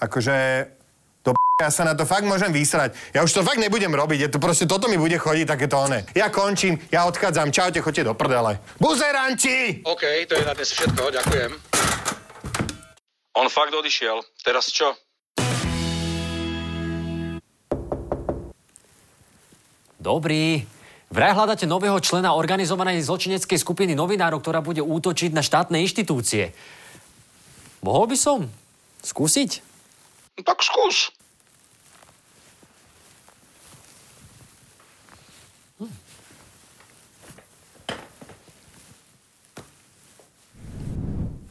Akože... Ja sa na to fakt môžem vysrať. Ja už to fakt nebudem robiť. Je to proste toto mi bude chodiť takéto one. Ja končím, ja odchádzam. Čaute, choďte do prdele. Buzeranti! OK, to je na dnes všetko, ďakujem. On fakt odišiel. Teraz čo? Dobrý. Vraj hľadáte nového člena organizovanej zločineckej skupiny novinárov, ktorá bude útočiť na štátne inštitúcie. Mohol by som skúsiť? No, tak skús.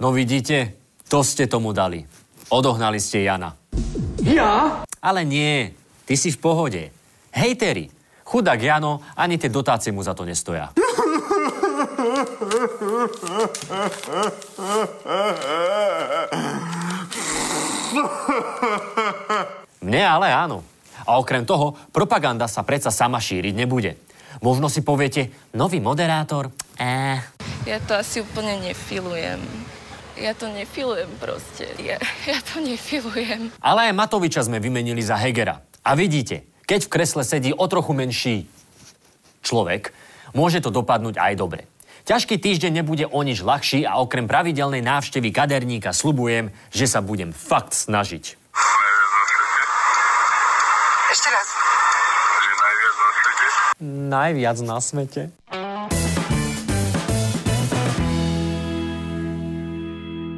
No vidíte, to ste tomu dali. Odohnali ste Jana. Ja? Ale nie, ty si v pohode. Hejteri, chudák Jano, ani tie dotácie mu za to nestoja. Mne ale áno. A okrem toho, propaganda sa predsa sama šíriť nebude. Možno si poviete, nový moderátor? Eh. Ja to asi úplne nefilujem. Ja to nefilujem proste. Ja, ja to nefilujem. Ale aj Matoviča sme vymenili za Hegera. A vidíte, keď v kresle sedí o trochu menší človek, môže to dopadnúť aj dobre. Ťažký týždeň nebude o nič ľahší a okrem pravidelnej návštevy kaderníka slubujem, že sa budem fakt snažiť. Ešte raz. Najviac na svete.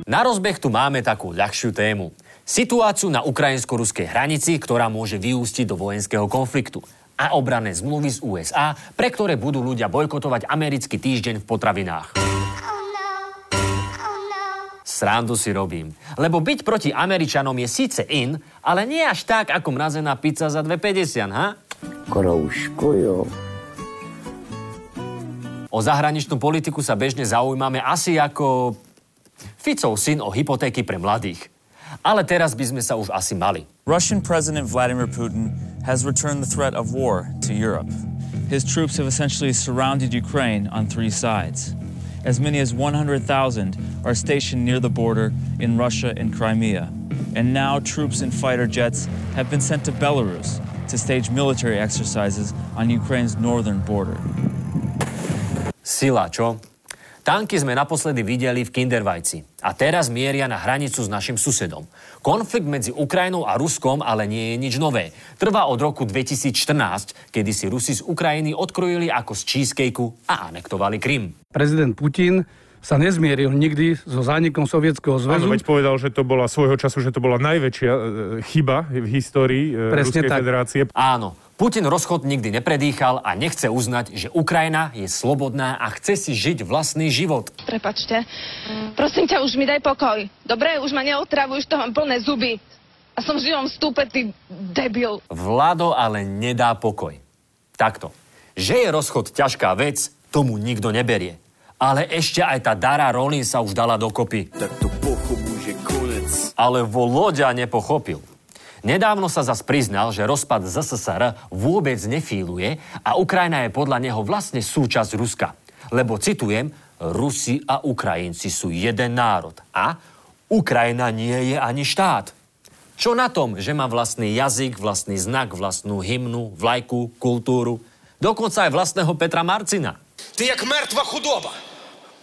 Na rozbeh tu máme takú ľahšiu tému. Situáciu na ukrajinsko-ruskej hranici, ktorá môže vyústiť do vojenského konfliktu a obrané zmluvy z USA, pre ktoré budú ľudia bojkotovať americký týždeň v potravinách. Srandu si robím. Lebo byť proti Američanom je síce in, ale nie až tak ako mrazená pizza za 2,50, ha? Kroužkujú. O zahraničnú politiku sa bežne zaujímame asi ako Ficov syn o hypotéky pre mladých. Ale teraz by sme sa už asi mali. Russian President Vladimir Putin has returned the threat of war to Europe. His troops have essentially surrounded Ukraine on three sides. As many as 100,000 are stationed near the border in Russia and Crimea. And now troops and fighter jets have been sent to Belarus to stage military exercises on Ukraine's northern border. Čo? Tanky sme naposledy videli v Kindervajci a teraz mieria na hranicu s našim susedom. Konflikt medzi Ukrajinou a Ruskom ale nie je nič nové. Trvá od roku 2014, kedy si Rusi z Ukrajiny odkrojili ako z cheesecakeu a anektovali Krym. Prezident Putin sa nezmieril nikdy so zánikom Sovietskeho zväzu. Áno, veď povedal, že to bola svojho času, že to bola najväčšia e, chyba v histórii e, Presne Ruskej tak. federácie. Áno, Putin rozchod nikdy nepredýchal a nechce uznať, že Ukrajina je slobodná a chce si žiť vlastný život. Prepačte. Prosím ťa, už mi daj pokoj. Dobre, už ma neotravuj, už to mám plné zuby. A som v živom stúpe, ty debil. Vlado ale nedá pokoj. Takto. Že je rozchod ťažká vec, tomu nikto neberie. Ale ešte aj tá Dara Rolin sa už dala dokopy. Tak to pochopu, že konec. Ale Voloďa nepochopil. Nedávno sa zas priznal, že rozpad ZSSR vôbec nefíluje a Ukrajina je podľa neho vlastne súčasť Ruska. Lebo citujem, Rusi a Ukrajinci sú jeden národ a Ukrajina nie je ani štát. Čo na tom, že má vlastný jazyk, vlastný znak, vlastnú hymnu, vlajku, kultúru, dokonca aj vlastného Petra Marcina. Ty jak mŕtva chudoba.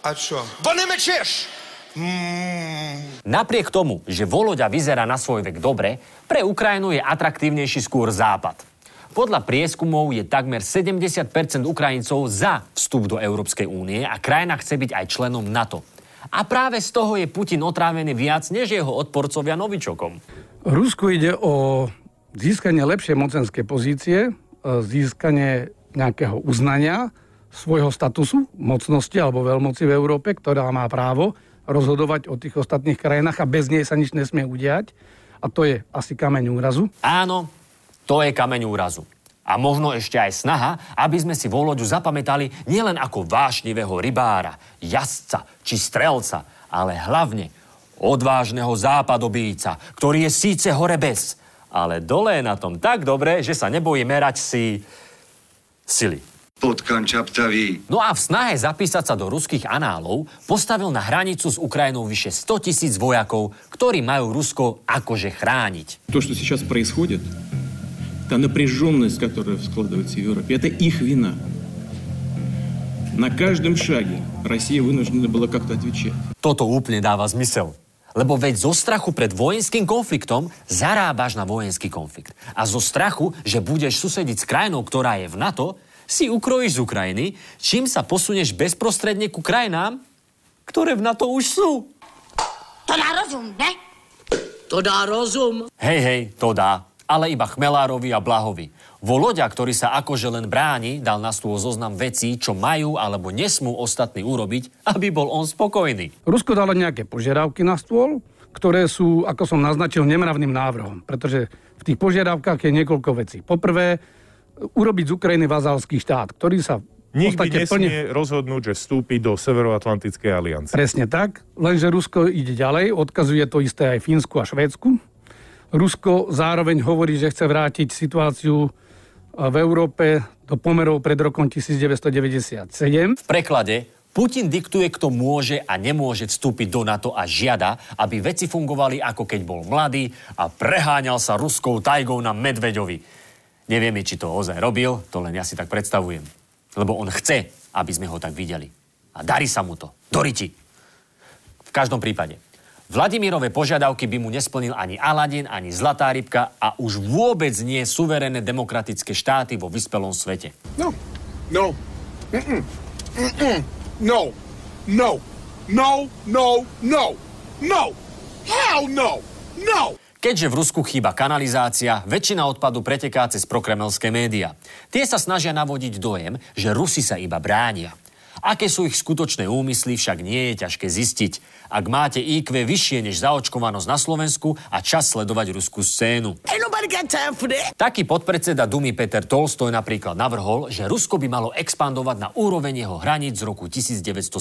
A čo? Bo nemečeš. Hmm. Napriek tomu, že Voloďa vyzerá na svoj vek dobre, pre Ukrajinu je atraktívnejší skôr Západ. Podľa prieskumov je takmer 70% Ukrajincov za vstup do Európskej únie a krajina chce byť aj členom NATO. A práve z toho je Putin otrávený viac než jeho odporcovia Novičokom. Rusku ide o získanie lepšej mocenskej pozície, e, získanie nejakého uznania svojho statusu, mocnosti alebo veľmoci v Európe, ktorá má právo rozhodovať o tých ostatných krajinách a bez nej sa nič nesmie udiať. A to je asi kameň úrazu. Áno, to je kameň úrazu. A možno ešte aj snaha, aby sme si Voloďu zapamätali nielen ako vášnivého rybára, jazdca či strelca, ale hlavne odvážneho západobíjca, ktorý je síce hore bez, ale dole je na tom tak dobre, že sa nebojí merať si sily potkan čaptavý. No a v snahe zapísať sa do ruských análov postavil na hranicu s Ukrajinou vyše 100 tisíc vojakov, ktorí majú Rusko akože chrániť. То, что сейчас происходит, та напряженность, которая складывается в Европе, это их вина. На каждом шаге Россия вынуждена была как-то отвечать. Toto úplne dáva zmysel. Lebo veď zo strachu pred vojenským konfliktom zarábaš na vojenský konflikt. A zo strachu, že budeš susediť s krajinou, ktorá je v NATO, si ukrojíš z Ukrajiny, čím sa posunieš bezprostredne ku krajinám, ktoré v NATO už sú. To dá rozum, ne? To dá rozum. Hej, hej, to dá. Ale iba Chmelárovi a Blahovi. Voloďa, ktorý sa akože len bráni, dal na stôl zoznam vecí, čo majú alebo nesmú ostatní urobiť, aby bol on spokojný. Rusko dalo nejaké požiadavky na stôl, ktoré sú, ako som naznačil, nemravným návrhom. Pretože v tých požiadavkách je niekoľko vecí. Poprvé, urobiť z Ukrajiny vazalský štát, ktorý sa Nikdy nesmie rozhodnúť, že vstúpi do Severoatlantickej aliancie. Presne tak, lenže Rusko ide ďalej, odkazuje to isté aj Fínsku a Švédsku. Rusko zároveň hovorí, že chce vrátiť situáciu v Európe do pomerov pred rokom 1997. V preklade Putin diktuje, kto môže a nemôže vstúpiť do NATO a žiada, aby veci fungovali ako keď bol mladý a preháňal sa ruskou tajgou na Medveďovi. Nevieme, či to ozaj robil, to len ja si tak predstavujem. Lebo on chce, aby sme ho tak videli. A darí sa mu to. Doriti. V každom prípade. Vladimírove požiadavky by mu nesplnil ani Aladin, ani Zlatá rybka a už vôbec nie suverénne demokratické štáty vo vyspelom svete. No, no, Mm-mm. Mm-mm. no, no, no, no, no, no, hell no, no. Keďže v Rusku chýba kanalizácia, väčšina odpadu preteká cez prokremelské médiá. Tie sa snažia navodiť dojem, že Rusi sa iba bránia. Aké sú ich skutočné úmysly, však nie je ťažké zistiť. Ak máte IQ vyššie než zaočkovanosť na Slovensku a čas sledovať ruskú scénu. Taký podpredseda Dumy Peter Tolstoj napríklad navrhol, že Rusko by malo expandovať na úroveň jeho hraníc z roku 1917.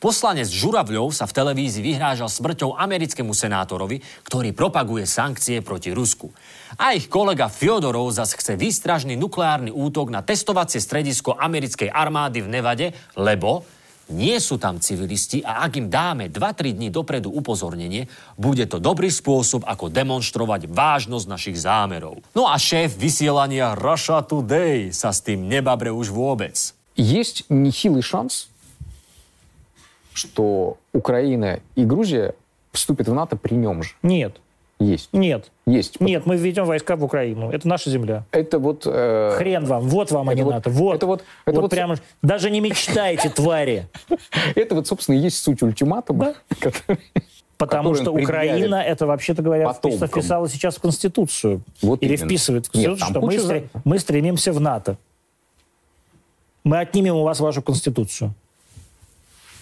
Poslanec Žuravľov sa v televízii vyhrážal smrťou americkému senátorovi, ktorý propaguje sankcie proti Rusku. A ich kolega Fyodorov zas chce výstražný nukleárny útok na testovacie stredisko americkej armády v Nevade, lebo nie sú tam civilisti a ak im dáme 2-3 dní dopredu upozornenie, bude to dobrý spôsob, ako demonstrovať vážnosť našich zámerov. No a šéf vysielania Russia Today sa s tým nebabre už vôbec. Есть нехилый шанс, что Украина и Грузия вступят в НАТО при нем же. Нет. Есть. Нет. Есть. Нет, мы введем войска в Украину. Это наша земля. Это вот... э, Хрен вам. Вот вам, а это не вот- НАТО. Вот. это вот- это вот вот- прямо... Даже не мечтайте, твари. Это вот, собственно, и есть суть ультиматума, который- Потому что Украина, это вообще-то говоря, потомкам. вписала сейчас в Конституцию. Вот Или именно. вписывает в Конституцию, что мы стремимся в НАТО. Мы отнимем у вас вашу Конституцию.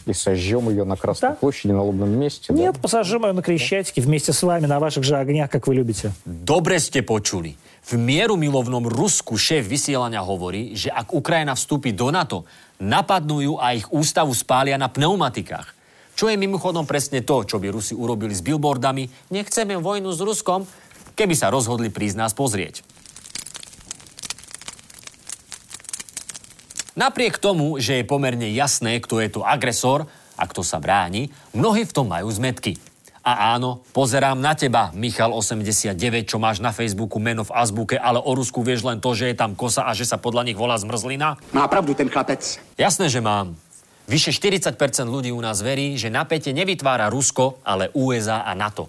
И сожжем ее на Красной площади, на лобном месте. Нет, посажим ее на Крещатике вместе с вами на ваших же огнях, как вы любите. Dobre ste počuli. V mieru milovnom Rusku šéf vysielania hovorí, že ak Ukrajina vstúpi do NATO, napadnú ju a ich ústavu spália na pneumatikách. Čo je mimochodom presne to, čo by Rusi urobili s billboardami Nechceme vojnu s Ruskom, keby sa rozhodli prísť nás pozrieť. Napriek tomu, že je pomerne jasné, kto je tu agresor a kto sa bráni, mnohí v tom majú zmetky. A áno, pozerám na teba, Michal89, čo máš na Facebooku meno v azbuke, ale o Rusku vieš len to, že je tam kosa a že sa podľa nich volá zmrzlina? Má pravdu ten chlapec. Jasné, že mám. Vyše 40% ľudí u nás verí, že napätie nevytvára Rusko, ale USA a NATO.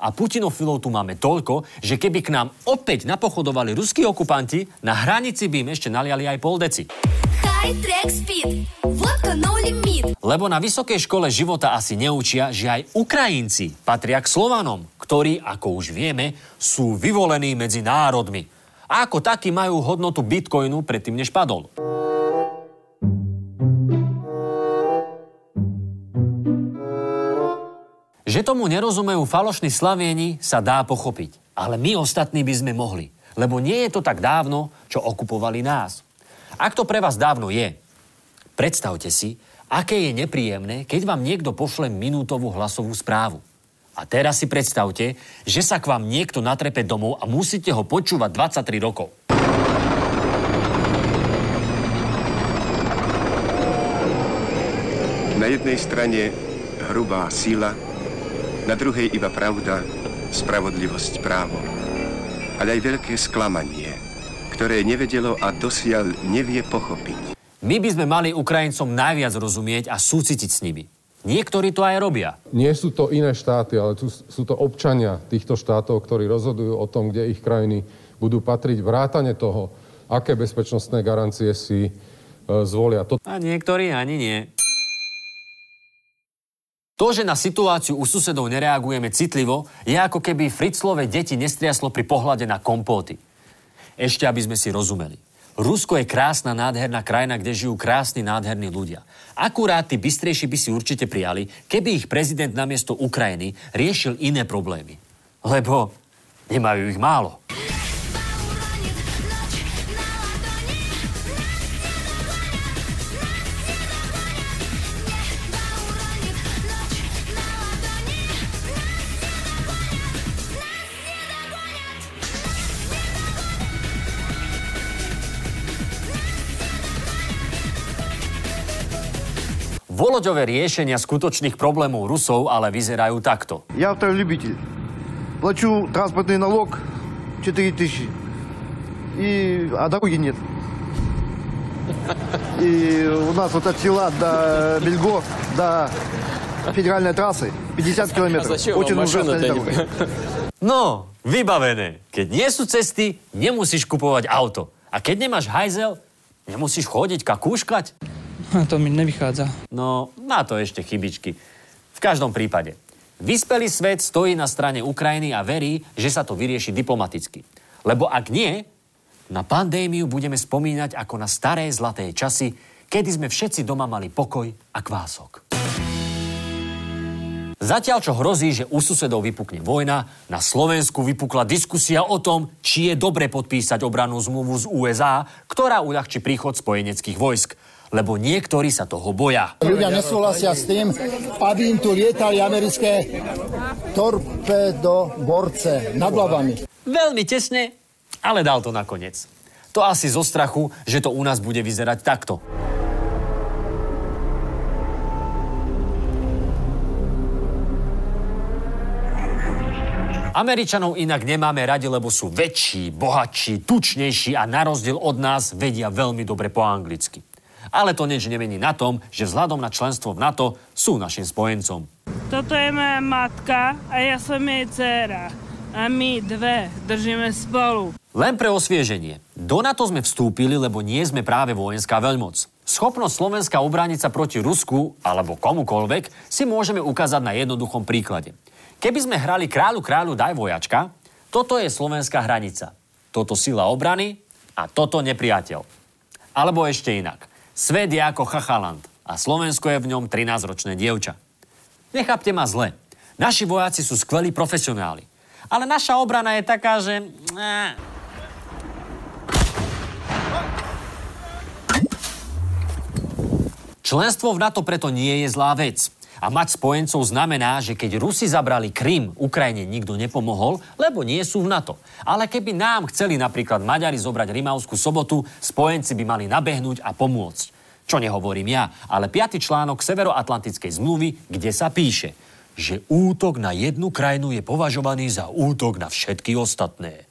A Putinofilov tu máme toľko, že keby k nám opäť napochodovali ruskí okupanti, na hranici by im ešte naliali aj pol deci. High Lebo na Vysokej škole života asi neučia, že aj Ukrajinci patria k Slovanom, ktorí, ako už vieme, sú vyvolení medzi národmi. A ako takí majú hodnotu bitcoinu predtým, než padol. čomu nerozumejú falošní slavieni, sa dá pochopiť. Ale my ostatní by sme mohli. Lebo nie je to tak dávno, čo okupovali nás. Ak to pre vás dávno je, predstavte si, aké je nepríjemné, keď vám niekto pošle minútovú hlasovú správu. A teraz si predstavte, že sa k vám niekto natrepe domov a musíte ho počúvať 23 rokov. Na jednej strane hrubá sila, na druhej iba pravda, spravodlivosť, právo. Ale aj veľké sklamanie, ktoré nevedelo a dosiaľ nevie pochopiť. My by sme mali Ukrajincom najviac rozumieť a súcitiť s nimi. Niektorí to aj robia. Nie sú to iné štáty, ale tu sú to občania týchto štátov, ktorí rozhodujú o tom, kde ich krajiny budú patriť. Vrátane toho, aké bezpečnostné garancie si e, zvolia. To... A niektorí ani nie. To, že na situáciu u susedov nereagujeme citlivo, je ako keby Fritzlové deti nestriaslo pri pohľade na kompóty. Ešte, aby sme si rozumeli. Rusko je krásna, nádherná krajina, kde žijú krásni, nádherní ľudia. Akurát tí bystrejší by si určite prijali, keby ich prezident namiesto Ukrajiny riešil iné problémy. Lebo nemajú ich málo. Voloďové riešenia skutočných problémov Rusov ale vyzerajú takto. Я автолюбитель. Плачу транспортный налог 4 тысячи. И, а дороги нет. И у нас вот от села до Бельго, до федеральной трассы 50 километров. Очень ужасная дорога. No, vybavené. Keď nie sú cesty, nemusíš kupovať auto. A keď nemáš hajzel, nemusíš chodiť kakúškať. To mi nevychádza. No, má to ešte chybičky. V každom prípade. Vyspelý svet stojí na strane Ukrajiny a verí, že sa to vyrieši diplomaticky. Lebo ak nie, na pandémiu budeme spomínať ako na staré zlaté časy, kedy sme všetci doma mali pokoj a kvások. Zatiaľ, čo hrozí, že u susedov vypukne vojna, na Slovensku vypukla diskusia o tom, či je dobre podpísať obranú zmluvu z USA, ktorá uľahčí príchod spojeneckých vojsk lebo niektorí sa toho boja. Ľudia nesúhlasia s tým, aby im tu lietali americké torpedoborce nad hlavami. Veľmi tesne, ale dal to nakoniec. To asi zo strachu, že to u nás bude vyzerať takto. Američanov inak nemáme radi, lebo sú väčší, bohatší, tučnejší a na rozdiel od nás vedia veľmi dobre po anglicky. Ale to nič nemení na tom, že vzhľadom na členstvo v NATO sú našim spojencom. Toto je moja matka a ja som jej dcéra. A my dve držíme spolu. Len pre osvieženie. Do NATO sme vstúpili, lebo nie sme práve vojenská veľmoc. Schopnosť Slovenska obrániť sa proti Rusku alebo komukolvek si môžeme ukázať na jednoduchom príklade. Keby sme hrali kráľu kráľu daj vojačka, toto je slovenská hranica. Toto sila obrany a toto nepriateľ. Alebo ešte inak. Svet je ako chachaland a Slovensko je v ňom 13-ročné dievča. Nechápte ma zle. Naši vojaci sú skvelí profesionáli. Ale naša obrana je taká, že... Členstvo v NATO preto nie je zlá vec. A mať spojencov znamená, že keď Rusi zabrali Krym, Ukrajine nikto nepomohol, lebo nie sú v NATO. Ale keby nám chceli napríklad Maďari zobrať Rimavskú sobotu, spojenci by mali nabehnúť a pomôcť. Čo nehovorím ja, ale piaty článok Severoatlantickej zmluvy, kde sa píše, že útok na jednu krajinu je považovaný za útok na všetky ostatné.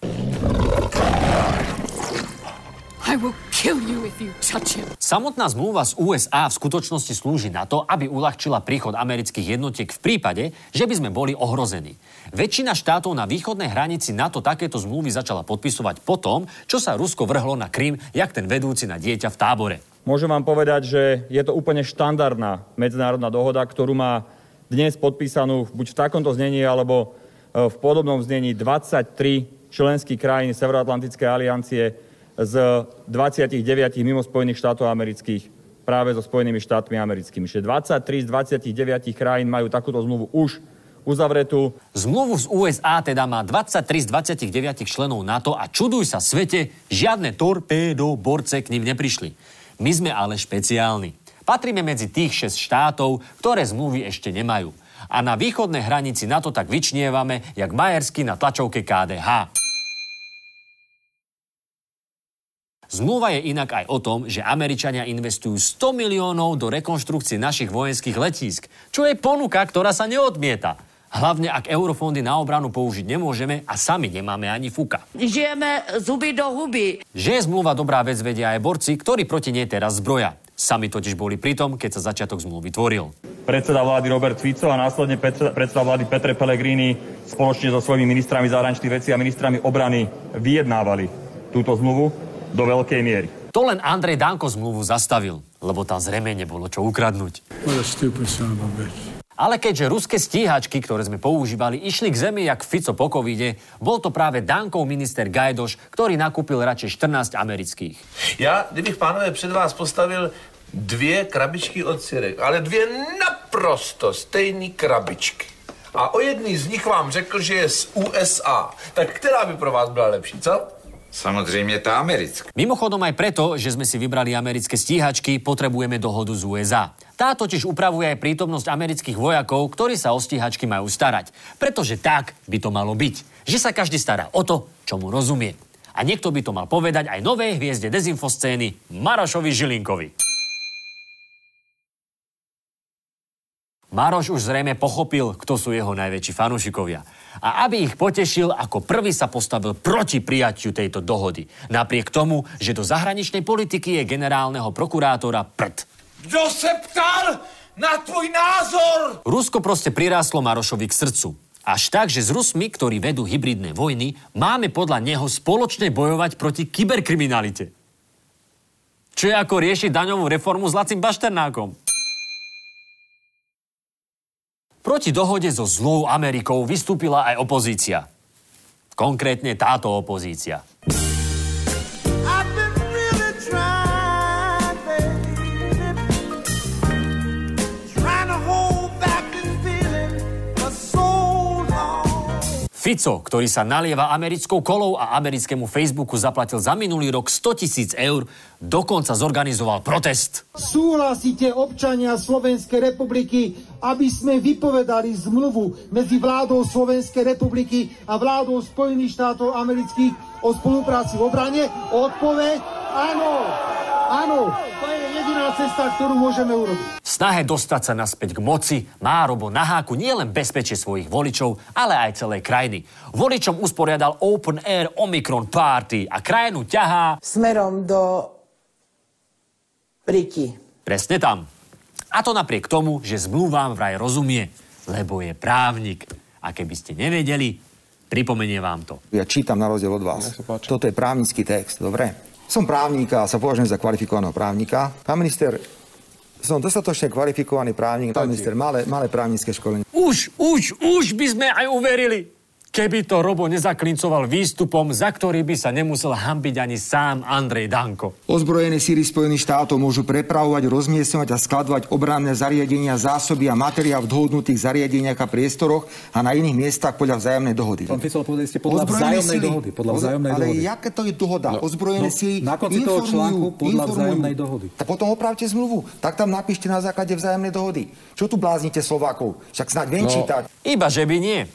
I will kill you if you touch him. Samotná zmluva z USA v skutočnosti slúži na to, aby uľahčila príchod amerických jednotiek v prípade, že by sme boli ohrození. Väčšina štátov na východnej hranici NATO takéto zmluvy začala podpisovať potom, čo sa Rusko vrhlo na Krym, jak ten vedúci na dieťa v tábore. Môžem vám povedať, že je to úplne štandardná medzinárodná dohoda, ktorú má dnes podpísanú buď v takomto znení, alebo e, v podobnom znení 23 členských krajín Severoatlantickej aliancie z 29 mimo Spojených štátov amerických práve so Spojenými štátmi americkými. Čiže 23 z 29 krajín majú takúto zmluvu už uzavretú. Zmluvu z USA teda má 23 z 29 členov NATO a čuduj sa svete, žiadne torpédo borce k ním neprišli. My sme ale špeciálni. Patríme medzi tých 6 štátov, ktoré zmluvy ešte nemajú. A na východnej hranici NATO tak vyčnievame, jak Majersky na tlačovke KDH. Zmluva je inak aj o tom, že Američania investujú 100 miliónov do rekonštrukcie našich vojenských letísk, čo je ponuka, ktorá sa neodmieta. Hlavne ak eurofondy na obranu použiť nemôžeme a sami nemáme ani fuka. Žijeme zuby do huby. Že je zmluva dobrá vec vedia aj borci, ktorí proti nej teraz zbroja. Sami totiž boli pritom, keď sa začiatok zmluvy tvoril. Predseda vlády Robert Fico a následne predseda, predseda vlády Petre Pellegrini spoločne so svojimi ministrami zahraničných vecí a ministrami obrany vyjednávali túto zmluvu do veľkej miery. To len Andrej Danko zmluvu zastavil, lebo tam zrejme nebolo čo ukradnúť. What a stupid son of a bitch. Ale keďže ruské stíhačky, ktoré sme používali, išli k zemi jak Fico po covide, bol to práve Dankov minister Gajdoš, ktorý nakúpil radšej 14 amerických. Já, kdybych, pánové, před vás postavil dvě krabičky od syrek, ale dvě naprosto stejné krabičky. A o jedný z nich vám řekl, že je z USA. Tak která by pro vás byla lepší, co? Samozrejme tá americká. Mimochodom aj preto, že sme si vybrali americké stíhačky, potrebujeme dohodu z USA. Tá totiž upravuje aj prítomnosť amerických vojakov, ktorí sa o stíhačky majú starať. Pretože tak by to malo byť. Že sa každý stará o to, čo mu rozumie. A niekto by to mal povedať aj novej hviezde dezinfoscény Marošovi Žilinkovi. Maroš už zrejme pochopil, kto sú jeho najväčší fanúšikovia. A aby ich potešil, ako prvý sa postavil proti prijatiu tejto dohody. Napriek tomu, že do zahraničnej politiky je generálneho prokurátora prd. Kdo se ptal na tvůj názor? Rusko proste priráslo Marošovi k srdcu. Až tak, že s Rusmi, ktorí vedú hybridné vojny, máme podľa neho spoločne bojovať proti kyberkriminalite. Čo je ako riešiť daňovú reformu s Lacim Bašternákom. Proti dohode so zlou Amerikou vystúpila aj opozícia. Konkrétne táto opozícia. Fico, ktorý sa nalieva americkou kolou a americkému Facebooku zaplatil za minulý rok 100 tisíc eur, dokonca zorganizoval protest. Súhlasíte občania Slovenskej republiky, aby sme vypovedali zmluvu medzi vládou Slovenskej republiky a vládou Spojených štátov amerických o spolupráci v obrane? Odpoveď áno. Áno, to je jediná cesta, ktorú môžeme urobiť. V snahe dostať sa naspäť k moci má Robo na háku nielen bezpečie svojich voličov, ale aj celej krajiny. Voličom usporiadal Open Air Omicron Party a krajinu ťahá... Smerom do Riti. Presne tam. A to napriek tomu, že zmluvám vraj rozumie, lebo je právnik. A keby ste nevedeli, pripomeniem vám to. Ja čítam na rozdiel od vás. Toto je právnický text, dobre? Som právnik a sa považujem za kvalifikovaného právnika. Pán minister, som dostatočne kvalifikovaný právnik. Pán minister, malé, malé právnické školenie. Už, už, už by sme aj uverili. Keby to Robo nezaklincoval výstupom, za ktorý by sa nemusel hambiť ani sám Andrej Danko. Ozbrojené síly Spojených štátov môžu prepravovať, rozmiestňovať a skladovať obranné zariadenia, zásoby a materiál v dohodnutých zariadeniach a priestoroch a na iných miestach podľa vzájomnej dohody. Pán Fico, povedali ste podľa vzájomnej dohody. Podľa vzájomnej ale dohody. jaké to je dohoda? No, Ozbrojené no, síly na konci toho informujú, článku podľa informujú. vzájomnej dohody. Tak potom opravte zmluvu. Tak tam napíšte na základe vzájomnej dohody. Čo tu bláznite Slovákov? Však snáď viem No. čítať. Iba že by nie.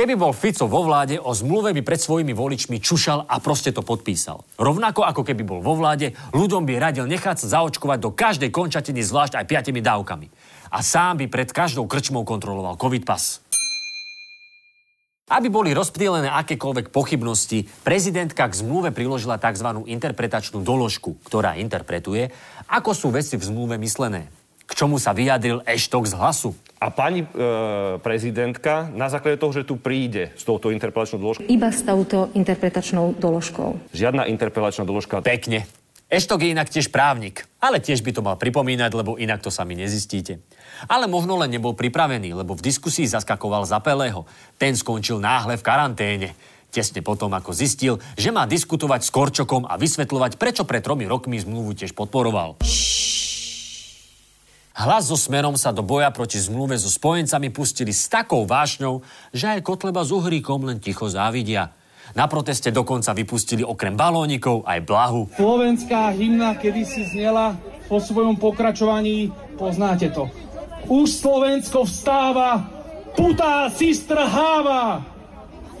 Keby bol Fico vo vláde, o zmluve by pred svojimi voličmi čušal a proste to podpísal. Rovnako ako keby bol vo vláde, ľuďom by radil nechať sa zaočkovať do každej končatiny zvlášť aj piatimi dávkami. A sám by pred každou krčmou kontroloval covid pas. Aby boli rozptýlené akékoľvek pochybnosti, prezidentka k zmluve priložila tzv. interpretačnú doložku, ktorá interpretuje, ako sú veci v zmluve myslené. K čomu sa vyjadril Eštok z hlasu. A pani e, prezidentka na základe toho, že tu príde s touto interpelačnou doložkou, Iba s touto interpretačnou doložkou. žiadna interpelačná doložka... Pekne. Eštok je inak tiež právnik, ale tiež by to mal pripomínať, lebo inak to sami nezistíte. Ale možno len nebol pripravený, lebo v diskusii zaskakoval za Pelého. Ten skončil náhle v karanténe. Tesne potom, ako zistil, že má diskutovať s Korčokom a vysvetľovať, prečo pred tromi rokmi zmluvu tiež podporoval. Hlas so Smerom sa do boja proti zmluve so spojencami pustili s takou vášňou, že aj Kotleba s Uhríkom len ticho závidia. Na proteste dokonca vypustili okrem balónikov aj blahu. Slovenská hymna kedysi znela po svojom pokračovaní, poznáte to. Už Slovensko vstáva, putá si strháva.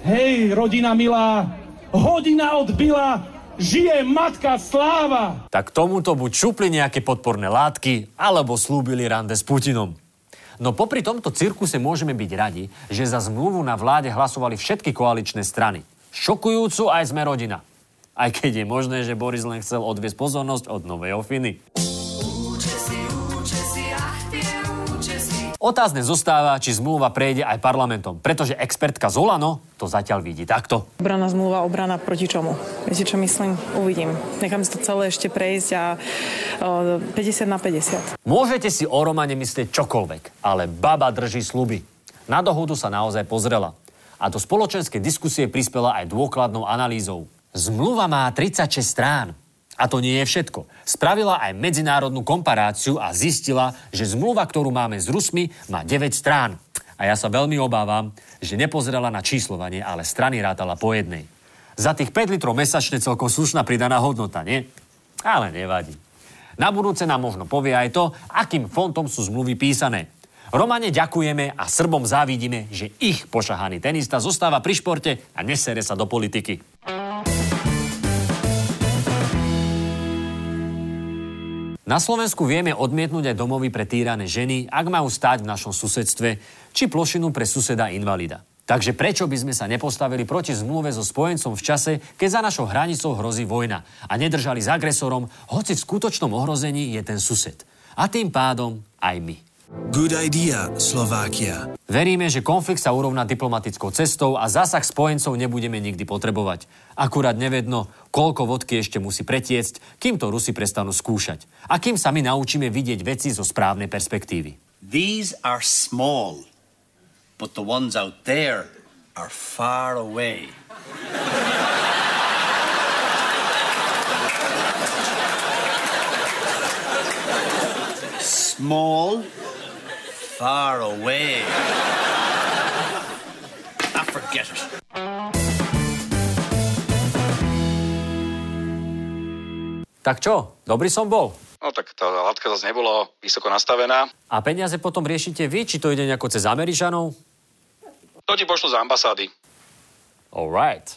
Hej, rodina milá, hodina odbila, žije matka sláva. Tak tomuto buď šupli nejaké podporné látky, alebo slúbili rande s Putinom. No popri tomto cirkuse môžeme byť radi, že za zmluvu na vláde hlasovali všetky koaličné strany. Šokujúcu aj sme rodina. Aj keď je možné, že Boris len chcel odviesť pozornosť od novej ofiny. Otázne zostáva, či zmluva prejde aj parlamentom, pretože expertka Zolano to zatiaľ vidí takto. Obrana zmluva, obrana proti čomu? Viete, čo myslím? Uvidím. Nechám si to celé ešte prejsť a o, 50 na 50. Môžete si o Romane myslieť čokoľvek, ale baba drží sluby. Na dohodu sa naozaj pozrela. A do spoločenskej diskusie prispela aj dôkladnou analýzou. Zmluva má 36 strán. A to nie je všetko. Spravila aj medzinárodnú komparáciu a zistila, že zmluva, ktorú máme s Rusmi, má 9 strán. A ja sa veľmi obávam, že nepozerala na číslovanie, ale strany rátala po jednej. Za tých 5 litrov mesačne celkom slušná pridaná hodnota, nie? Ale nevadí. Na budúce nám možno povie aj to, akým fontom sú zmluvy písané. Romane ďakujeme a Srbom závidíme, že ich pošahaný tenista zostáva pri športe a nesere sa do politiky. Na Slovensku vieme odmietnúť aj domovy pre týrané ženy, ak majú stať v našom susedstve, či plošinu pre suseda invalida. Takže prečo by sme sa nepostavili proti zmluve so spojencom v čase, keď za našou hranicou hrozí vojna a nedržali s agresorom, hoci v skutočnom ohrození je ten sused. A tým pádom aj my. Good idea, Slovakia. Veríme, že konflikt sa urovná diplomatickou cestou a zásah spojencov nebudeme nikdy potrebovať. Akurát nevedno, koľko vodky ešte musí pretiecť, kým to Rusi prestanú skúšať. A kým sa my naučíme vidieť veci zo správnej perspektívy. These are small, but the ones out there are far away. Small, far away. Ah, forget it. Tak čo, dobrý som bol? No tak tá látka zase nebola vysoko nastavená. A peniaze potom riešite vy, či to ide nejako cez Američanov? To ti pošlo z ambasády. Alright.